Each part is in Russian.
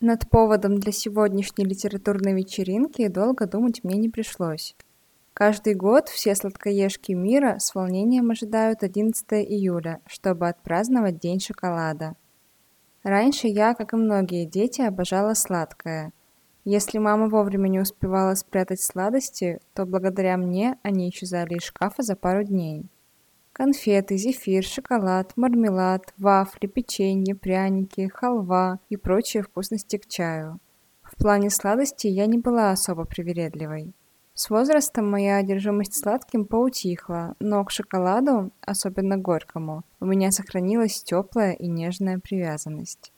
Над поводом для сегодняшней литературной вечеринки долго думать мне не пришлось. Каждый год все сладкоежки мира с волнением ожидают 11 июля, чтобы отпраздновать День шоколада. Раньше я, как и многие дети, обожала сладкое. Если мама вовремя не успевала спрятать сладости, то благодаря мне они исчезали из шкафа за пару дней. Конфеты, зефир, шоколад, мармелад, вафли, печенье, пряники, халва и прочие вкусности к чаю. В плане сладостей я не была особо привередливой. С возрастом моя одержимость сладким поутихла, но к шоколаду, особенно горькому, у меня сохранилась теплая и нежная привязанность.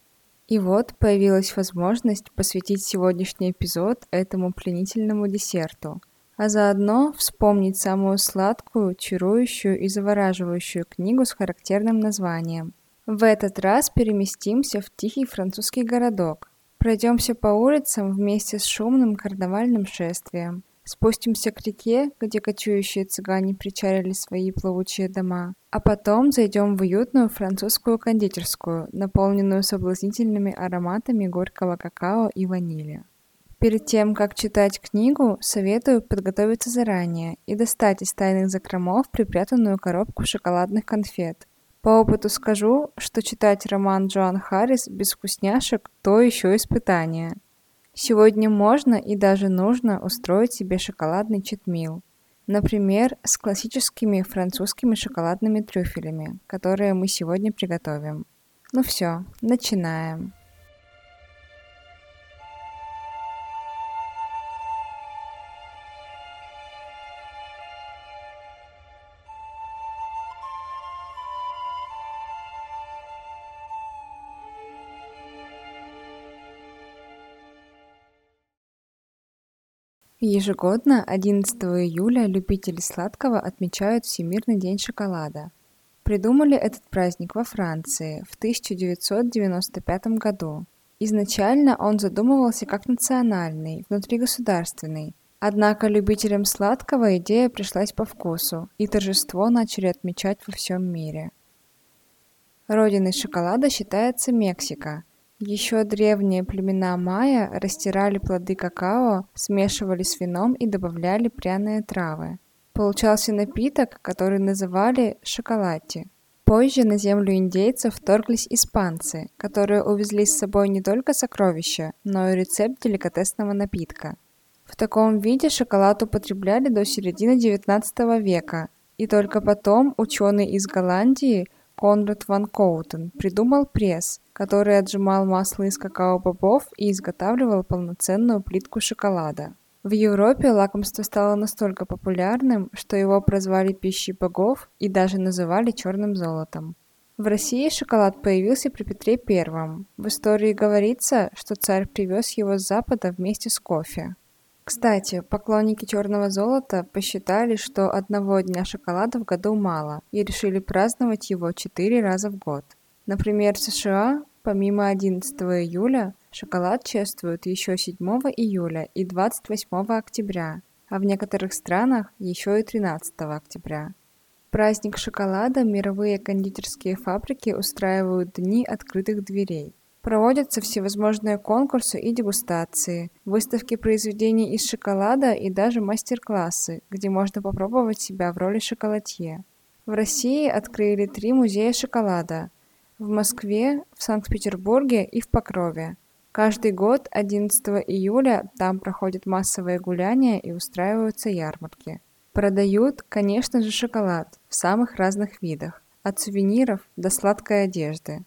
И вот появилась возможность посвятить сегодняшний эпизод этому пленительному десерту, а заодно вспомнить самую сладкую, чарующую и завораживающую книгу с характерным названием. В этот раз переместимся в тихий французский городок. Пройдемся по улицам вместе с шумным карнавальным шествием. Спустимся к реке, где кочующие цыгане причалили свои плавучие дома. А потом зайдем в уютную французскую кондитерскую, наполненную соблазнительными ароматами горького какао и ванили. Перед тем, как читать книгу, советую подготовиться заранее и достать из тайных закромов припрятанную коробку шоколадных конфет. По опыту скажу, что читать роман Джоан Харрис без вкусняшек – то еще испытание. Сегодня можно и даже нужно устроить себе шоколадный читмил. Например, с классическими французскими шоколадными трюфелями, которые мы сегодня приготовим. Ну все, начинаем. Ежегодно 11 июля любители сладкого отмечают Всемирный день шоколада. Придумали этот праздник во Франции в 1995 году. Изначально он задумывался как национальный, внутригосударственный, Однако любителям сладкого идея пришлась по вкусу, и торжество начали отмечать во всем мире. Родиной шоколада считается Мексика, еще древние племена майя растирали плоды какао, смешивали с вином и добавляли пряные травы. Получался напиток, который называли шоколадти. Позже на землю индейцев вторглись испанцы, которые увезли с собой не только сокровища, но и рецепт деликатесного напитка. В таком виде шоколад употребляли до середины XIX века, и только потом ученый из Голландии Конрад ван Коутен придумал пресс, который отжимал масло из какао-бобов и изготавливал полноценную плитку шоколада. В Европе лакомство стало настолько популярным, что его прозвали пищей богов и даже называли черным золотом. В России шоколад появился при Петре I. В истории говорится, что царь привез его с Запада вместе с кофе. Кстати, поклонники черного золота посчитали, что одного дня шоколада в году мало и решили праздновать его четыре раза в год. Например, в США помимо 11 июля шоколад чествуют еще 7 июля и 28 октября, а в некоторых странах еще и 13 октября. Праздник шоколада мировые кондитерские фабрики устраивают дни открытых дверей. Проводятся всевозможные конкурсы и дегустации, выставки произведений из шоколада и даже мастер-классы, где можно попробовать себя в роли шоколадье. В России открыли три музея шоколада – в Москве, в Санкт-Петербурге и в Покрове. Каждый год 11 июля там проходят массовые гуляния и устраиваются ярмарки. Продают, конечно же, шоколад в самых разных видах, от сувениров до сладкой одежды.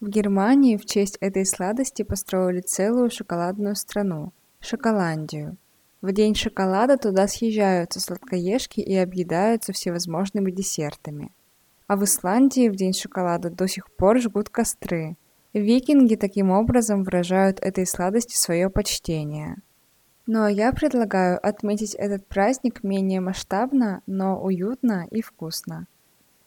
В Германии в честь этой сладости построили целую шоколадную страну – Шоколандию. В день шоколада туда съезжаются сладкоежки и объедаются всевозможными десертами. А в Исландии в день шоколада до сих пор жгут костры. Викинги таким образом выражают этой сладости свое почтение. Ну а я предлагаю отметить этот праздник менее масштабно, но уютно и вкусно.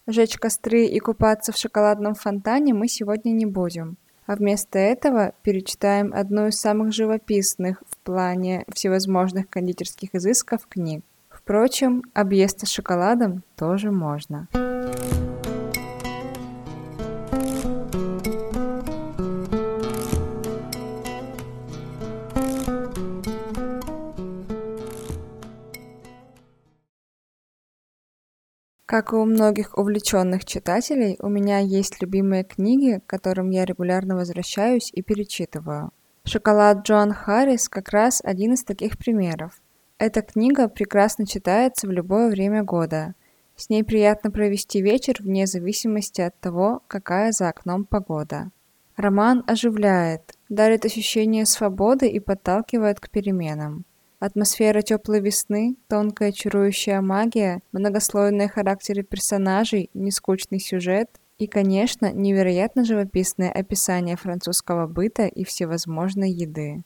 Жечь костры и купаться в шоколадном фонтане мы сегодня не будем, а вместо этого перечитаем одну из самых живописных в плане всевозможных кондитерских изысков книг. Впрочем, объесться шоколадом тоже можно. Как и у многих увлеченных читателей, у меня есть любимые книги, к которым я регулярно возвращаюсь и перечитываю. «Шоколад Джоан Харрис» как раз один из таких примеров. Эта книга прекрасно читается в любое время года. С ней приятно провести вечер вне зависимости от того, какая за окном погода. Роман оживляет, дарит ощущение свободы и подталкивает к переменам. Атмосфера теплой весны, тонкая чарующая магия, многослойные характеры персонажей, нескучный сюжет и, конечно, невероятно живописное описание французского быта и всевозможной еды.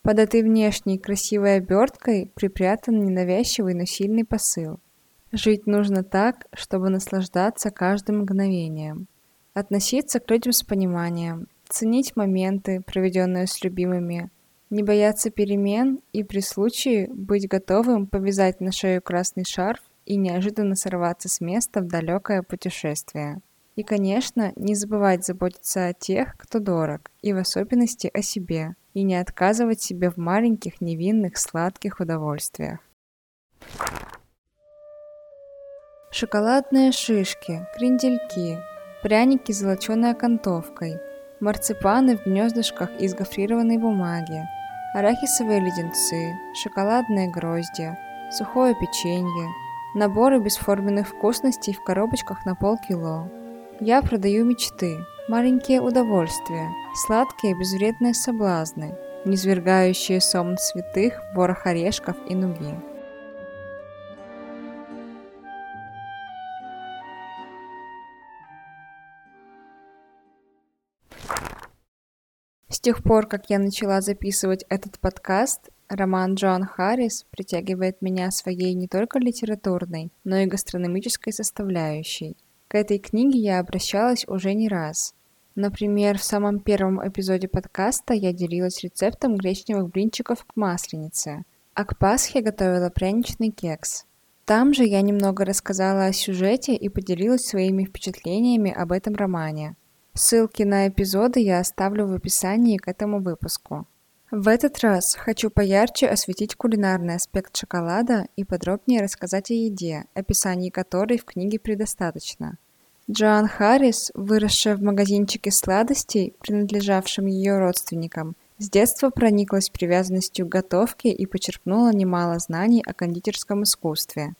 Под этой внешней красивой оберткой припрятан ненавязчивый, но сильный посыл. Жить нужно так, чтобы наслаждаться каждым мгновением. Относиться к людям с пониманием, ценить моменты, проведенные с любимыми, не бояться перемен и при случае быть готовым повязать на шею красный шарф и неожиданно сорваться с места в далекое путешествие. И, конечно, не забывать заботиться о тех, кто дорог, и в особенности о себе, и не отказывать себе в маленьких невинных сладких удовольствиях. Шоколадные шишки, крендельки, пряники с золоченой окантовкой, марципаны в гнездышках из гофрированной бумаги, арахисовые леденцы, шоколадные гроздья, сухое печенье, наборы бесформенных вкусностей в коробочках на полкило. Я продаю мечты, маленькие удовольствия, сладкие безвредные соблазны, низвергающие сом святых ворох орешков и нуги. Тех пор, как я начала записывать этот подкаст, роман Джоан Харрис притягивает меня своей не только литературной, но и гастрономической составляющей. К этой книге я обращалась уже не раз. Например, в самом первом эпизоде подкаста я делилась рецептом гречневых блинчиков к масленице, а к Пасхе готовила пряничный кекс. Там же я немного рассказала о сюжете и поделилась своими впечатлениями об этом романе. Ссылки на эпизоды я оставлю в описании к этому выпуску. В этот раз хочу поярче осветить кулинарный аспект шоколада и подробнее рассказать о еде, описаний которой в книге предостаточно. Джоан Харрис, выросшая в магазинчике сладостей, принадлежавшем ее родственникам, с детства прониклась привязанностью к готовке и почерпнула немало знаний о кондитерском искусстве.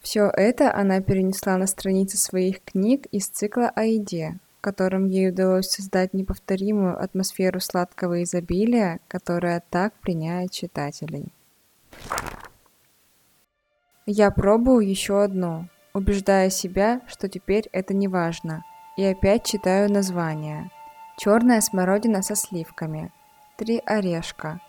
Все это она перенесла на страницы своих книг из цикла о еде, в котором ей удалось создать неповторимую атмосферу сладкого изобилия, которая так пленяет читателей. Я пробую еще одну, убеждая себя, что теперь это не важно, и опять читаю название. Черная смородина со сливками. Три орешка.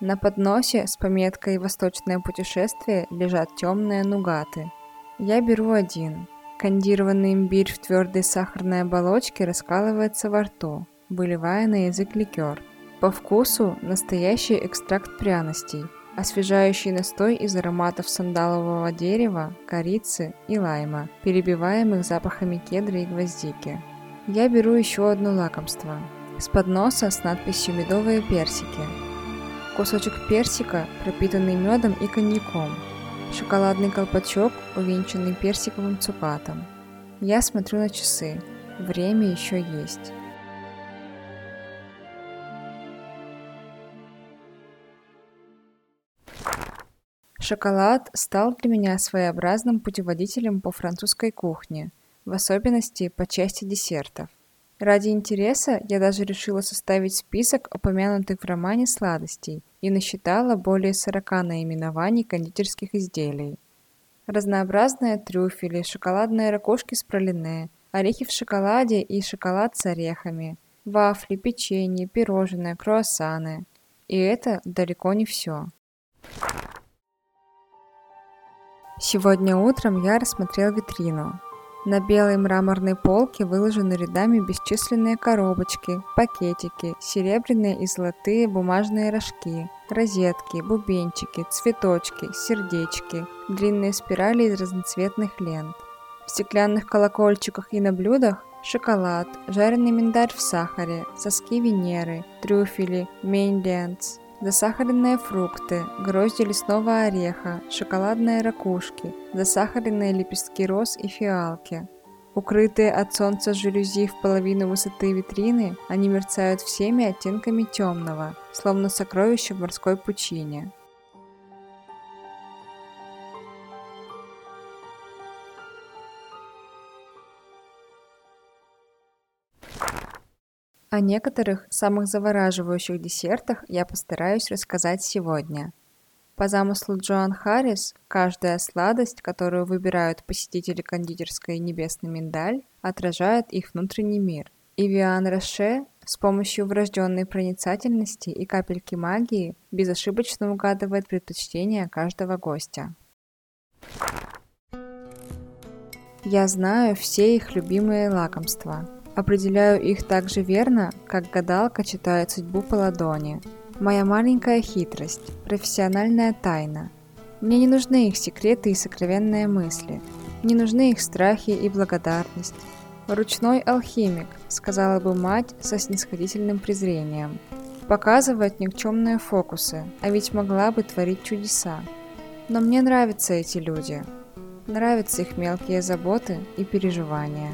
На подносе с пометкой «Восточное путешествие» лежат темные нугаты. Я беру один – Кондированный имбирь в твердой сахарной оболочке раскалывается во рту, выливая на язык ликер. По вкусу настоящий экстракт пряностей, освежающий настой из ароматов сандалового дерева, корицы и лайма, перебиваемых запахами кедра и гвоздики. Я беру еще одно лакомство. С подноса с надписью «Медовые персики». Кусочек персика, пропитанный медом и коньяком – Шоколадный колпачок, увенчанный персиковым цукатом. Я смотрю на часы. Время еще есть. Шоколад стал для меня своеобразным путеводителем по французской кухне, в особенности по части десертов. Ради интереса я даже решила составить список упомянутых в романе сладостей и насчитала более 40 наименований кондитерских изделий. Разнообразные трюфели, шоколадные ракушки с пролине, орехи в шоколаде и шоколад с орехами, Вафли, печенье, пирожные, круассаны. И это далеко не все. Сегодня утром я рассмотрел витрину. На белой мраморной полке выложены рядами бесчисленные коробочки, пакетики, серебряные и золотые бумажные рожки, розетки, бубенчики, цветочки, сердечки, длинные спирали из разноцветных лент. В стеклянных колокольчиках и на блюдах шоколад, жареный миндаль в сахаре, соски Венеры, трюфели, мейнлендс, засахаренные фрукты, грозди лесного ореха, шоколадные ракушки, засахаренные лепестки роз и фиалки. Укрытые от солнца жалюзи в половину высоты витрины, они мерцают всеми оттенками темного, словно сокровища в морской пучине. О некоторых самых завораживающих десертах я постараюсь рассказать сегодня. По замыслу Джоан Харрис, каждая сладость, которую выбирают посетители кондитерской «Небесный миндаль», отражает их внутренний мир. И Виан Роше с помощью врожденной проницательности и капельки магии безошибочно угадывает предпочтения каждого гостя. Я знаю все их любимые лакомства – Определяю их так же верно, как гадалка читает судьбу по ладони. Моя маленькая хитрость, профессиональная тайна. Мне не нужны их секреты и сокровенные мысли. Не нужны их страхи и благодарность. «Ручной алхимик», — сказала бы мать со снисходительным презрением. Показывает никчемные фокусы, а ведь могла бы творить чудеса. Но мне нравятся эти люди. Нравятся их мелкие заботы и переживания.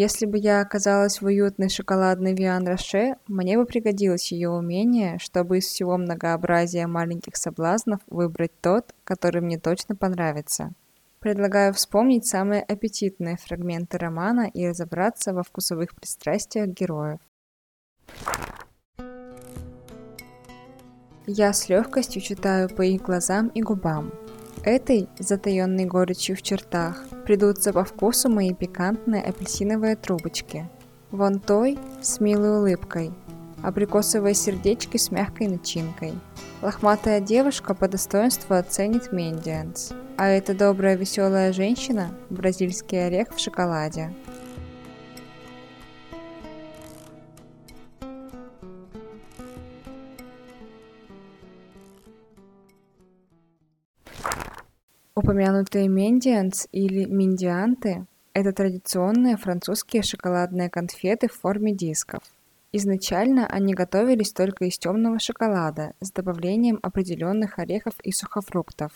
Если бы я оказалась в уютной шоколадной Виан Роше, мне бы пригодилось ее умение, чтобы из всего многообразия маленьких соблазнов выбрать тот, который мне точно понравится. Предлагаю вспомнить самые аппетитные фрагменты романа и разобраться во вкусовых пристрастиях героев. Я с легкостью читаю по их глазам и губам. Этой, затаенной горечью в чертах, придутся по вкусу мои пикантные апельсиновые трубочки. Вон той с милой улыбкой, абрикосовые сердечки с мягкой начинкой. Лохматая девушка по достоинству оценит Мендианс, а эта добрая веселая женщина – бразильский орех в шоколаде. Упомянутые мендианс или миндианты – это традиционные французские шоколадные конфеты в форме дисков. Изначально они готовились только из темного шоколада с добавлением определенных орехов и сухофруктов.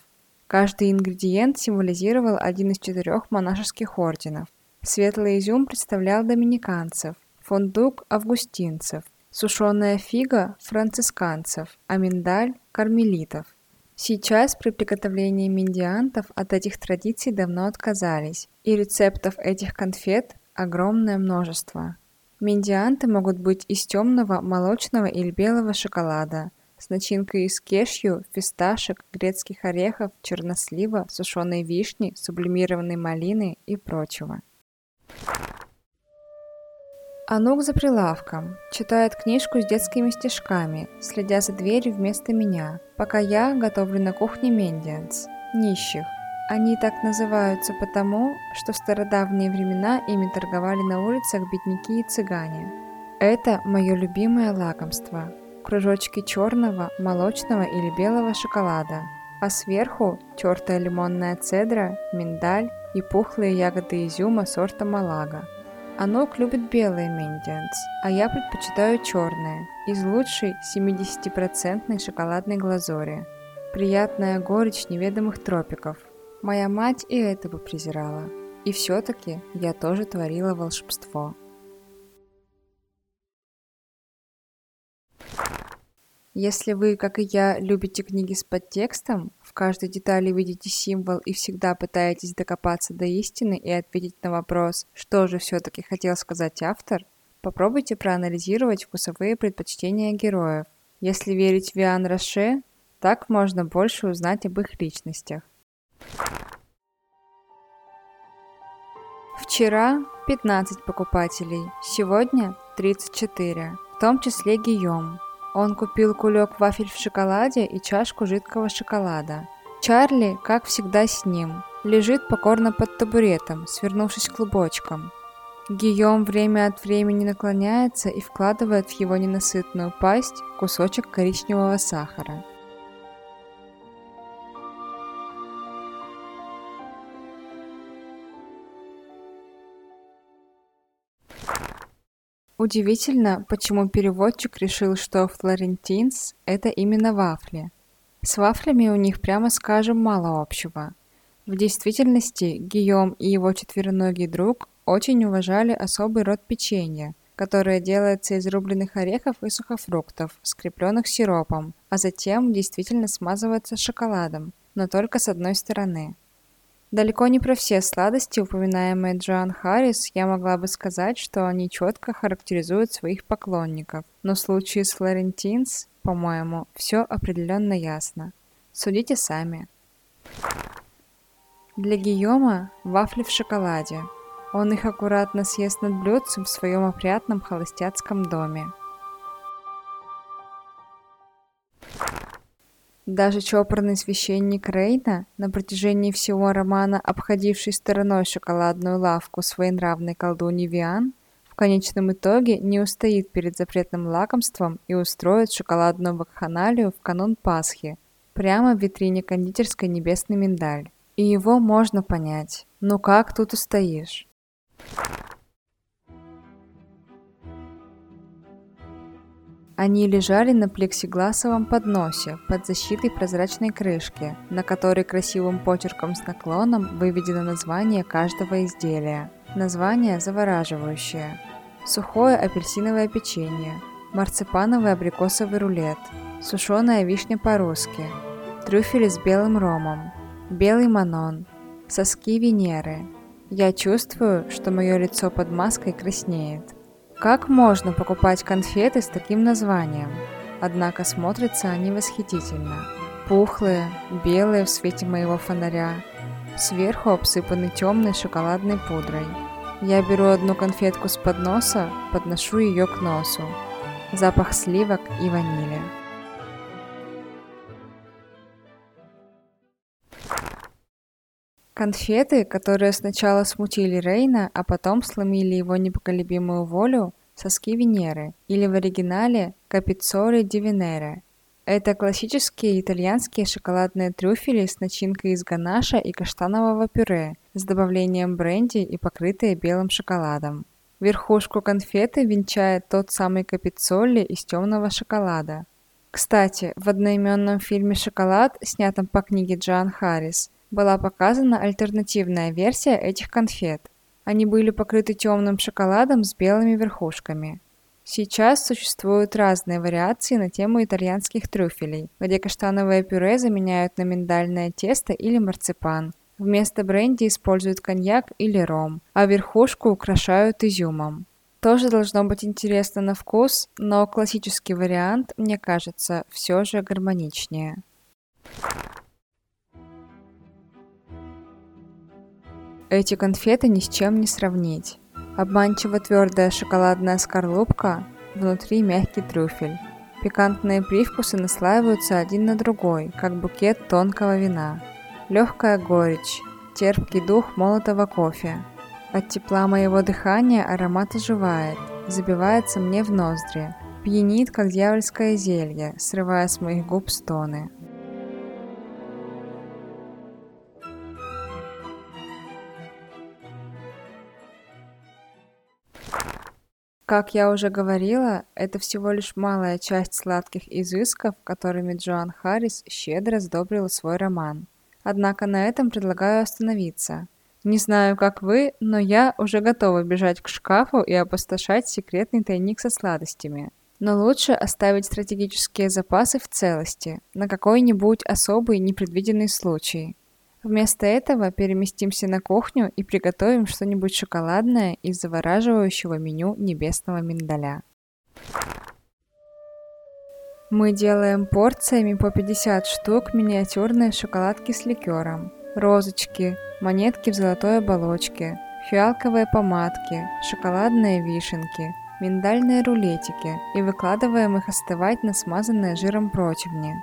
Каждый ингредиент символизировал один из четырех монашеских орденов. Светлый изюм представлял доминиканцев, фундук – августинцев, сушеная фига – францисканцев, а миндаль – кармелитов – Сейчас при приготовлении миндиантов от этих традиций давно отказались, и рецептов этих конфет огромное множество. Миндианты могут быть из темного, молочного или белого шоколада, с начинкой из кешью, фисташек, грецких орехов, чернослива, сушеной вишни, сублимированной малины и прочего. Анук за прилавком, читает книжку с детскими стишками, следя за дверью вместо меня, пока я готовлю на кухне мендианс, нищих. Они так называются потому, что в стародавние времена ими торговали на улицах бедняки и цыгане. Это мое любимое лакомство. Кружочки черного, молочного или белого шоколада, а сверху тертая лимонная цедра, миндаль и пухлые ягоды изюма сорта Малага. Анок любит белые мендианс, а я предпочитаю черные, из лучшей 70% шоколадной глазури. Приятная горечь неведомых тропиков. Моя мать и этого презирала. И все-таки я тоже творила волшебство. Если вы, как и я, любите книги с подтекстом, каждой детали видите символ и всегда пытаетесь докопаться до истины и ответить на вопрос, что же все-таки хотел сказать автор, попробуйте проанализировать вкусовые предпочтения героев. Если верить Виан Роше, Так можно больше узнать об их личностях. Вчера 15 покупателей, сегодня 34, в том числе Гийом. Он купил кулек вафель в шоколаде и чашку жидкого шоколада. Чарли, как всегда с ним, лежит покорно под табуретом, свернувшись клубочком. Гийом время от времени наклоняется и вкладывает в его ненасытную пасть кусочек коричневого сахара. Удивительно, почему переводчик решил, что флорентинс – это именно вафли. С вафлями у них, прямо скажем, мало общего. В действительности Гийом и его четвероногий друг очень уважали особый род печенья, которое делается из рубленых орехов и сухофруктов, скрепленных сиропом, а затем действительно смазывается шоколадом, но только с одной стороны. Далеко не про все сладости, упоминаемые Джоан Харрис, я могла бы сказать, что они четко характеризуют своих поклонников, но в случае с Флорентинс, по-моему, все определенно ясно. Судите сами. Для Гийома вафли в шоколаде. Он их аккуратно съест над блюдцем в своем опрятном холостяцком доме. Даже чопорный священник Рейна, на протяжении всего романа обходивший стороной шоколадную лавку своенравной колдуньи Виан, в конечном итоге не устоит перед запретным лакомством и устроит шоколадную вакханалию в канун Пасхи, прямо в витрине кондитерской «Небесный миндаль». И его можно понять. Ну как тут устоишь? Они лежали на плексигласовом подносе под защитой прозрачной крышки, на которой красивым почерком с наклоном выведено название каждого изделия. Название завораживающее. Сухое апельсиновое печенье, марципановый абрикосовый рулет, сушеная вишня по-русски, трюфели с белым ромом, белый манон, соски Венеры. Я чувствую, что мое лицо под маской краснеет. Как можно покупать конфеты с таким названием? Однако смотрятся они восхитительно. Пухлые, белые в свете моего фонаря, сверху обсыпаны темной шоколадной пудрой. Я беру одну конфетку с подноса, подношу ее к носу. Запах сливок и ванили. Конфеты, которые сначала смутили Рейна, а потом сломили его непоколебимую волю, соски Венеры, или в оригинале Капицоли ди Венере. Это классические итальянские шоколадные трюфели с начинкой из ганаша и каштанового пюре, с добавлением бренди и покрытые белым шоколадом. Верхушку конфеты венчает тот самый капицолли из темного шоколада. Кстати, в одноименном фильме «Шоколад», снятом по книге Джоан Харрис, была показана альтернативная версия этих конфет. Они были покрыты темным шоколадом с белыми верхушками. Сейчас существуют разные вариации на тему итальянских трюфелей, где каштановое пюре заменяют на миндальное тесто или марципан. Вместо бренди используют коньяк или ром, а верхушку украшают изюмом. Тоже должно быть интересно на вкус, но классический вариант, мне кажется, все же гармоничнее. Эти конфеты ни с чем не сравнить. Обманчиво твердая шоколадная скорлупка, внутри мягкий трюфель. Пикантные привкусы наслаиваются один на другой, как букет тонкого вина. Легкая горечь, терпкий дух молотого кофе. От тепла моего дыхания аромат оживает, забивается мне в ноздри, пьянит, как дьявольское зелье, срывая с моих губ стоны. Как я уже говорила, это всего лишь малая часть сладких изысков, которыми Джоан Харрис щедро сдобрила свой роман. Однако на этом предлагаю остановиться. Не знаю, как вы, но я уже готова бежать к шкафу и опустошать секретный тайник со сладостями. Но лучше оставить стратегические запасы в целости, на какой-нибудь особый непредвиденный случай. Вместо этого переместимся на кухню и приготовим что-нибудь шоколадное из завораживающего меню небесного миндаля. Мы делаем порциями по 50 штук миниатюрные шоколадки с ликером, розочки, монетки в золотой оболочке, фиалковые помадки, шоколадные вишенки, миндальные рулетики и выкладываем их остывать на смазанные жиром противни.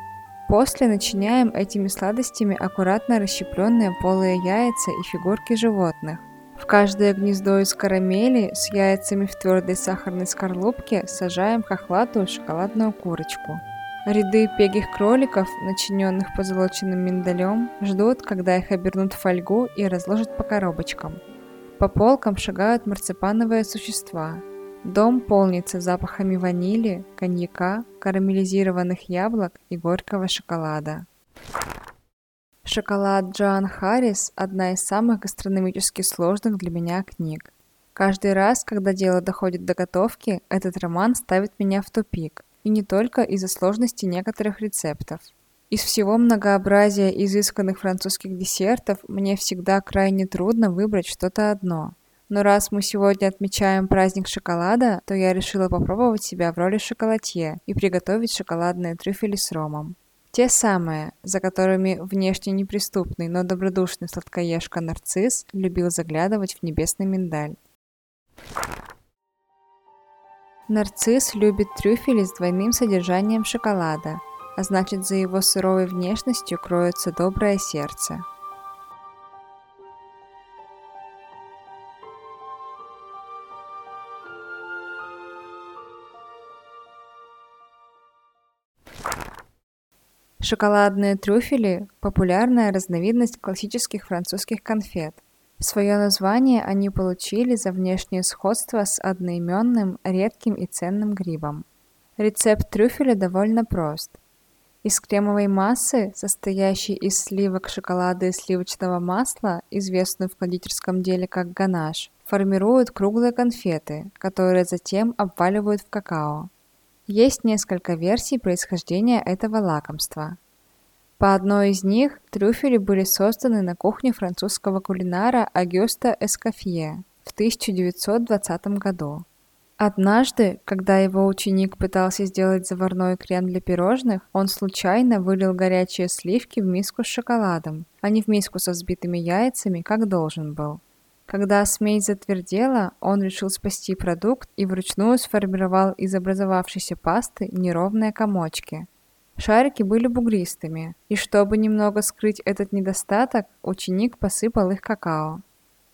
После начиняем этими сладостями аккуратно расщепленные полые яйца и фигурки животных. В каждое гнездо из карамели с яйцами в твердой сахарной скорлупке сажаем хохлатую шоколадную курочку. Ряды пегих кроликов, начиненных позолоченным миндалем, ждут, когда их обернут в фольгу и разложат по коробочкам. По полкам шагают марципановые существа. Дом полнится запахами ванили, коньяка, карамелизированных яблок и горького шоколада. Шоколад Джоан Харрис – одна из самых гастрономически сложных для меня книг. Каждый раз, когда дело доходит до готовки, этот роман ставит меня в тупик. И не только из-за сложности некоторых рецептов. Из всего многообразия изысканных французских десертов мне всегда крайне трудно выбрать что-то одно. Но раз мы сегодня отмечаем праздник шоколада, то я решила попробовать себя в роли шоколадье и приготовить шоколадные трюфели с ромом. Те самые, за которыми внешне неприступный, но добродушный сладкоежка нарцисс любил заглядывать в небесный миндаль. Нарцисс любит трюфели с двойным содержанием шоколада, а значит за его суровой внешностью кроется доброе сердце. Шоколадные трюфели – популярная разновидность классических французских конфет. Свое название они получили за внешнее сходство с одноименным, редким и ценным грибом. Рецепт трюфеля довольно прост. Из кремовой массы, состоящей из сливок шоколада и сливочного масла, известную в кондитерском деле как ганаш, формируют круглые конфеты, которые затем обваливают в какао. Есть несколько версий происхождения этого лакомства. По одной из них, трюфели были созданы на кухне французского кулинара Агюста Эскофье в 1920 году. Однажды, когда его ученик пытался сделать заварной крем для пирожных, он случайно вылил горячие сливки в миску с шоколадом, а не в миску со взбитыми яйцами, как должен был. Когда смесь затвердела, он решил спасти продукт и вручную сформировал из образовавшейся пасты неровные комочки. Шарики были бугристыми, и чтобы немного скрыть этот недостаток, ученик посыпал их какао.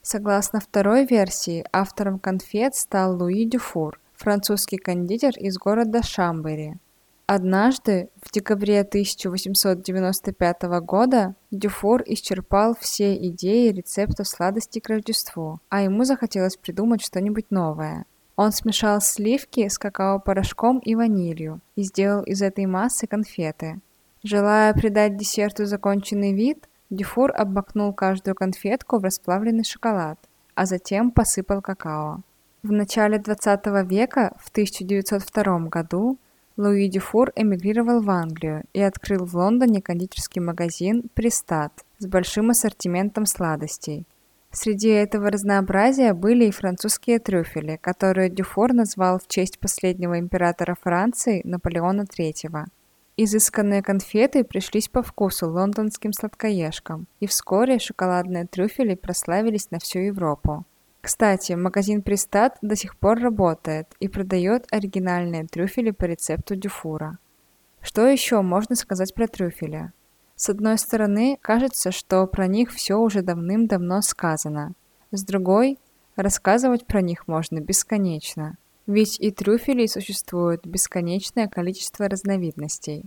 Согласно второй версии, автором конфет стал Луи Дюфур, французский кондитер из города Шамбери. Однажды, в декабре 1895 года, Дюфур исчерпал все идеи рецептов сладостей к Рождеству, а ему захотелось придумать что-нибудь новое. Он смешал сливки с какао-порошком и ванилью и сделал из этой массы конфеты. Желая придать десерту законченный вид, Дюфур обмакнул каждую конфетку в расплавленный шоколад, а затем посыпал какао. В начале 20 века, в 1902 году, Луи Дюфур эмигрировал в Англию и открыл в Лондоне кондитерский магазин «Пристат» с большим ассортиментом сладостей. Среди этого разнообразия были и французские трюфели, которые Дюфур назвал в честь последнего императора Франции Наполеона III. Изысканные конфеты пришлись по вкусу лондонским сладкоежкам, и вскоре шоколадные трюфели прославились на всю Европу. Кстати, магазин Пристат до сих пор работает и продает оригинальные трюфели по рецепту Дюфура. Что еще можно сказать про трюфели? С одной стороны, кажется, что про них все уже давным-давно сказано. С другой, рассказывать про них можно бесконечно. Ведь и трюфелей существует бесконечное количество разновидностей.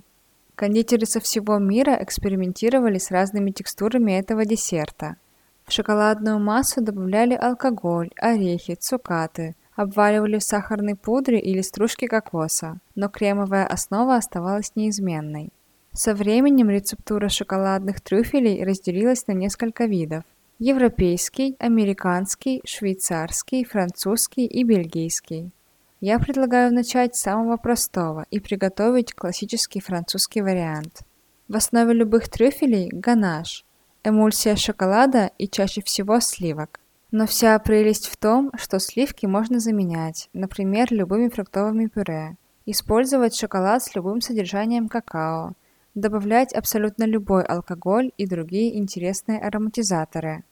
Кондитеры со всего мира экспериментировали с разными текстурами этого десерта – в шоколадную массу добавляли алкоголь, орехи, цукаты, обваливали в сахарной пудре или стружки кокоса, но кремовая основа оставалась неизменной. Со временем рецептура шоколадных трюфелей разделилась на несколько видов – европейский, американский, швейцарский, французский и бельгийский. Я предлагаю начать с самого простого и приготовить классический французский вариант. В основе любых трюфелей – ганаш – эмульсия шоколада и чаще всего сливок. Но вся прелесть в том, что сливки можно заменять, например, любыми фруктовыми пюре, Использовать шоколад с любым содержанием какао. Добавлять абсолютно любой алкоголь и другие интересные ароматизаторы.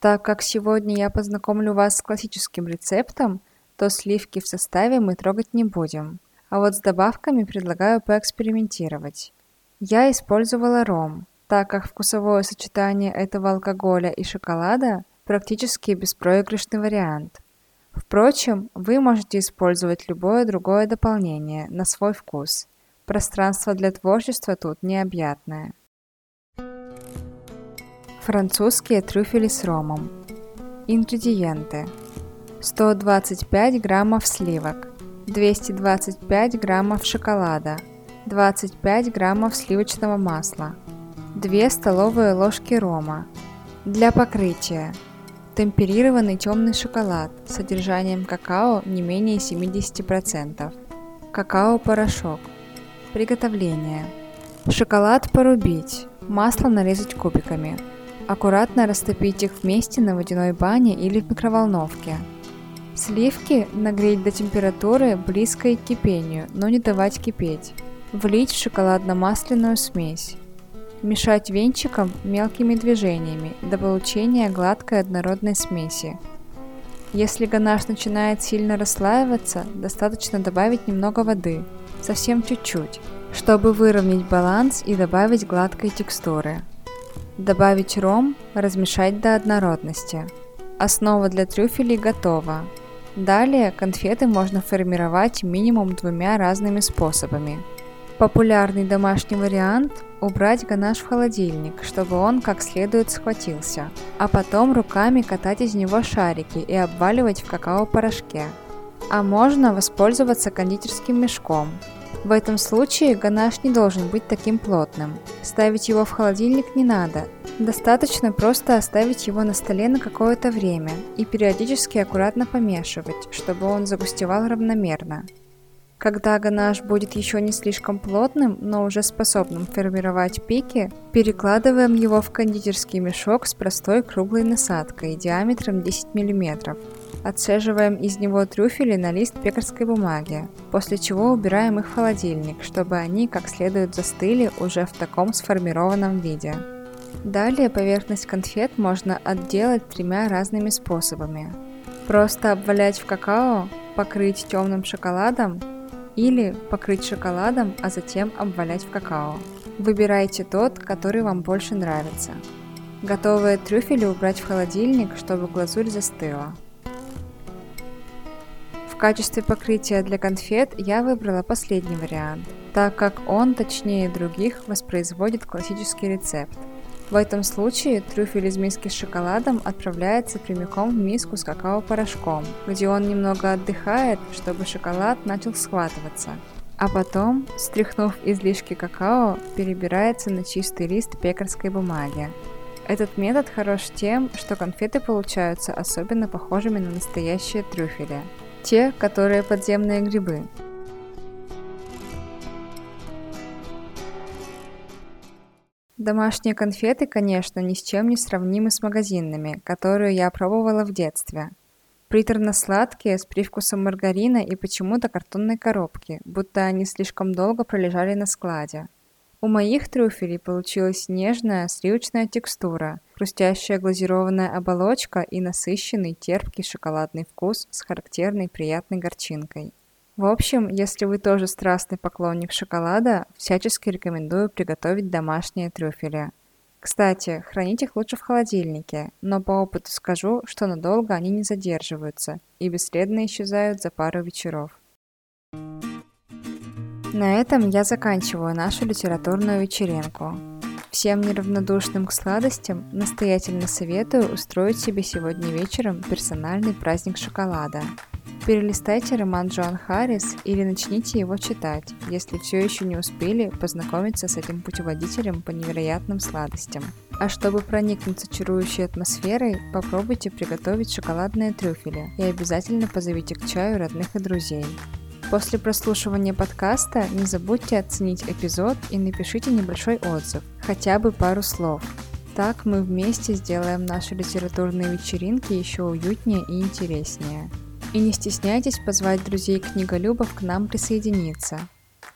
Так как сегодня я познакомлю вас с классическим рецептом, то сливки в составе мы трогать не будем. А вот с добавками предлагаю поэкспериментировать. Я использовала ром, так как вкусовое сочетание этого алкоголя и шоколада практически беспроигрышный вариант. Впрочем, вы можете использовать любое другое дополнение на свой вкус. Пространство для творчества тут необъятное. Французские трюфели с ромом. Ингредиенты. 125 граммов сливок, 225 граммов шоколада, 25 граммов сливочного масла, 2 столовые ложки рома. Для покрытия темперированный темный шоколад с содержанием какао не менее 70%, какао-порошок. Приготовление. Шоколад порубить, масло нарезать кубиками. Аккуратно растопить их вместе на водяной бане или в микроволновке. Сливки нагреть до температуры близкой к кипению, но не давать кипеть. Влить в шоколадно-масляную смесь. Мешать венчиком мелкими движениями до получения гладкой однородной смеси. Если ганаш начинает сильно расслаиваться, достаточно добавить немного воды, совсем чуть-чуть, чтобы выровнять баланс и добавить гладкой текстуры. Добавить ром, размешать до однородности. Основа для трюфелей готова. Далее конфеты можно формировать минимум двумя разными способами. Популярный домашний вариант – убрать ганаш в холодильник, чтобы он как следует схватился, а потом руками катать из него шарики и обваливать в какао-порошке. А можно воспользоваться кондитерским мешком. В этом случае ганаш не должен быть таким плотным. Ставить его в холодильник не надо, Достаточно просто оставить его на столе на какое-то время и периодически аккуратно помешивать, чтобы он загустевал равномерно. Когда ганаш будет еще не слишком плотным, но уже способным формировать пики, перекладываем его в кондитерский мешок с простой круглой насадкой диаметром 10 мм. Отцеживаем из него трюфели на лист пекарской бумаги, после чего убираем их в холодильник, чтобы они как следует застыли уже в таком сформированном виде. Далее поверхность конфет можно отделать тремя разными способами. Просто обвалять в какао, покрыть темным шоколадом или покрыть шоколадом, а затем обвалять в какао. Выбирайте тот, который вам больше нравится. Готовые трюфели убрать в холодильник, чтобы глазурь застыла. В качестве покрытия для конфет я выбрала последний вариант, так как он точнее других воспроизводит классический рецепт. В этом случае трюфель из миски с шоколадом отправляется прямиком в миску с какао-порошком, где он немного отдыхает, чтобы шоколад начал схватываться. А потом, стряхнув излишки какао, перебирается на чистый лист пекарской бумаги. Этот метод хорош тем, что конфеты получаются особенно похожими на настоящие трюфели. Те, которые подземные грибы. Домашние конфеты, конечно, ни с чем не сравнимы с магазинными, которые я пробовала в детстве. Приторно-сладкие, с привкусом маргарина и почему-то картонной коробки, будто они слишком долго пролежали на складе. У моих трюфелей получилась нежная сливочная текстура, хрустящая глазированная оболочка и насыщенный терпкий шоколадный вкус с характерной приятной горчинкой. В общем, если вы тоже страстный поклонник шоколада, всячески рекомендую приготовить домашние трюфели. Кстати, хранить их лучше в холодильнике, но по опыту скажу, что надолго они не задерживаются и бесследно исчезают за пару вечеров. На этом я заканчиваю нашу литературную вечеринку. Всем неравнодушным к сладостям настоятельно советую устроить себе сегодня вечером персональный праздник шоколада – Перелистайте роман Джоан Харрис или начните его читать, если все еще не успели познакомиться с этим путеводителем по невероятным сладостям. А чтобы проникнуться чарующей атмосферой, попробуйте приготовить шоколадные трюфели и обязательно позовите к чаю родных и друзей. После прослушивания подкаста не забудьте оценить эпизод и напишите небольшой отзыв, хотя бы пару слов. Так мы вместе сделаем наши литературные вечеринки еще уютнее и интереснее. И не стесняйтесь позвать друзей-книголюбов к нам присоединиться.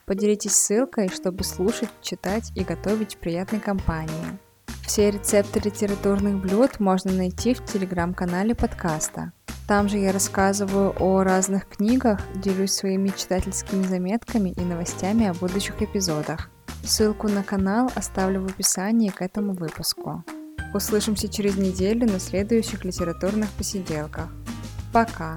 Поделитесь ссылкой, чтобы слушать, читать и готовить в приятной компании. Все рецепты литературных блюд можно найти в телеграм-канале подкаста. Там же я рассказываю о разных книгах, делюсь своими читательскими заметками и новостями о будущих эпизодах. Ссылку на канал оставлю в описании к этому выпуску. Услышимся через неделю на следующих литературных посиделках. Пока!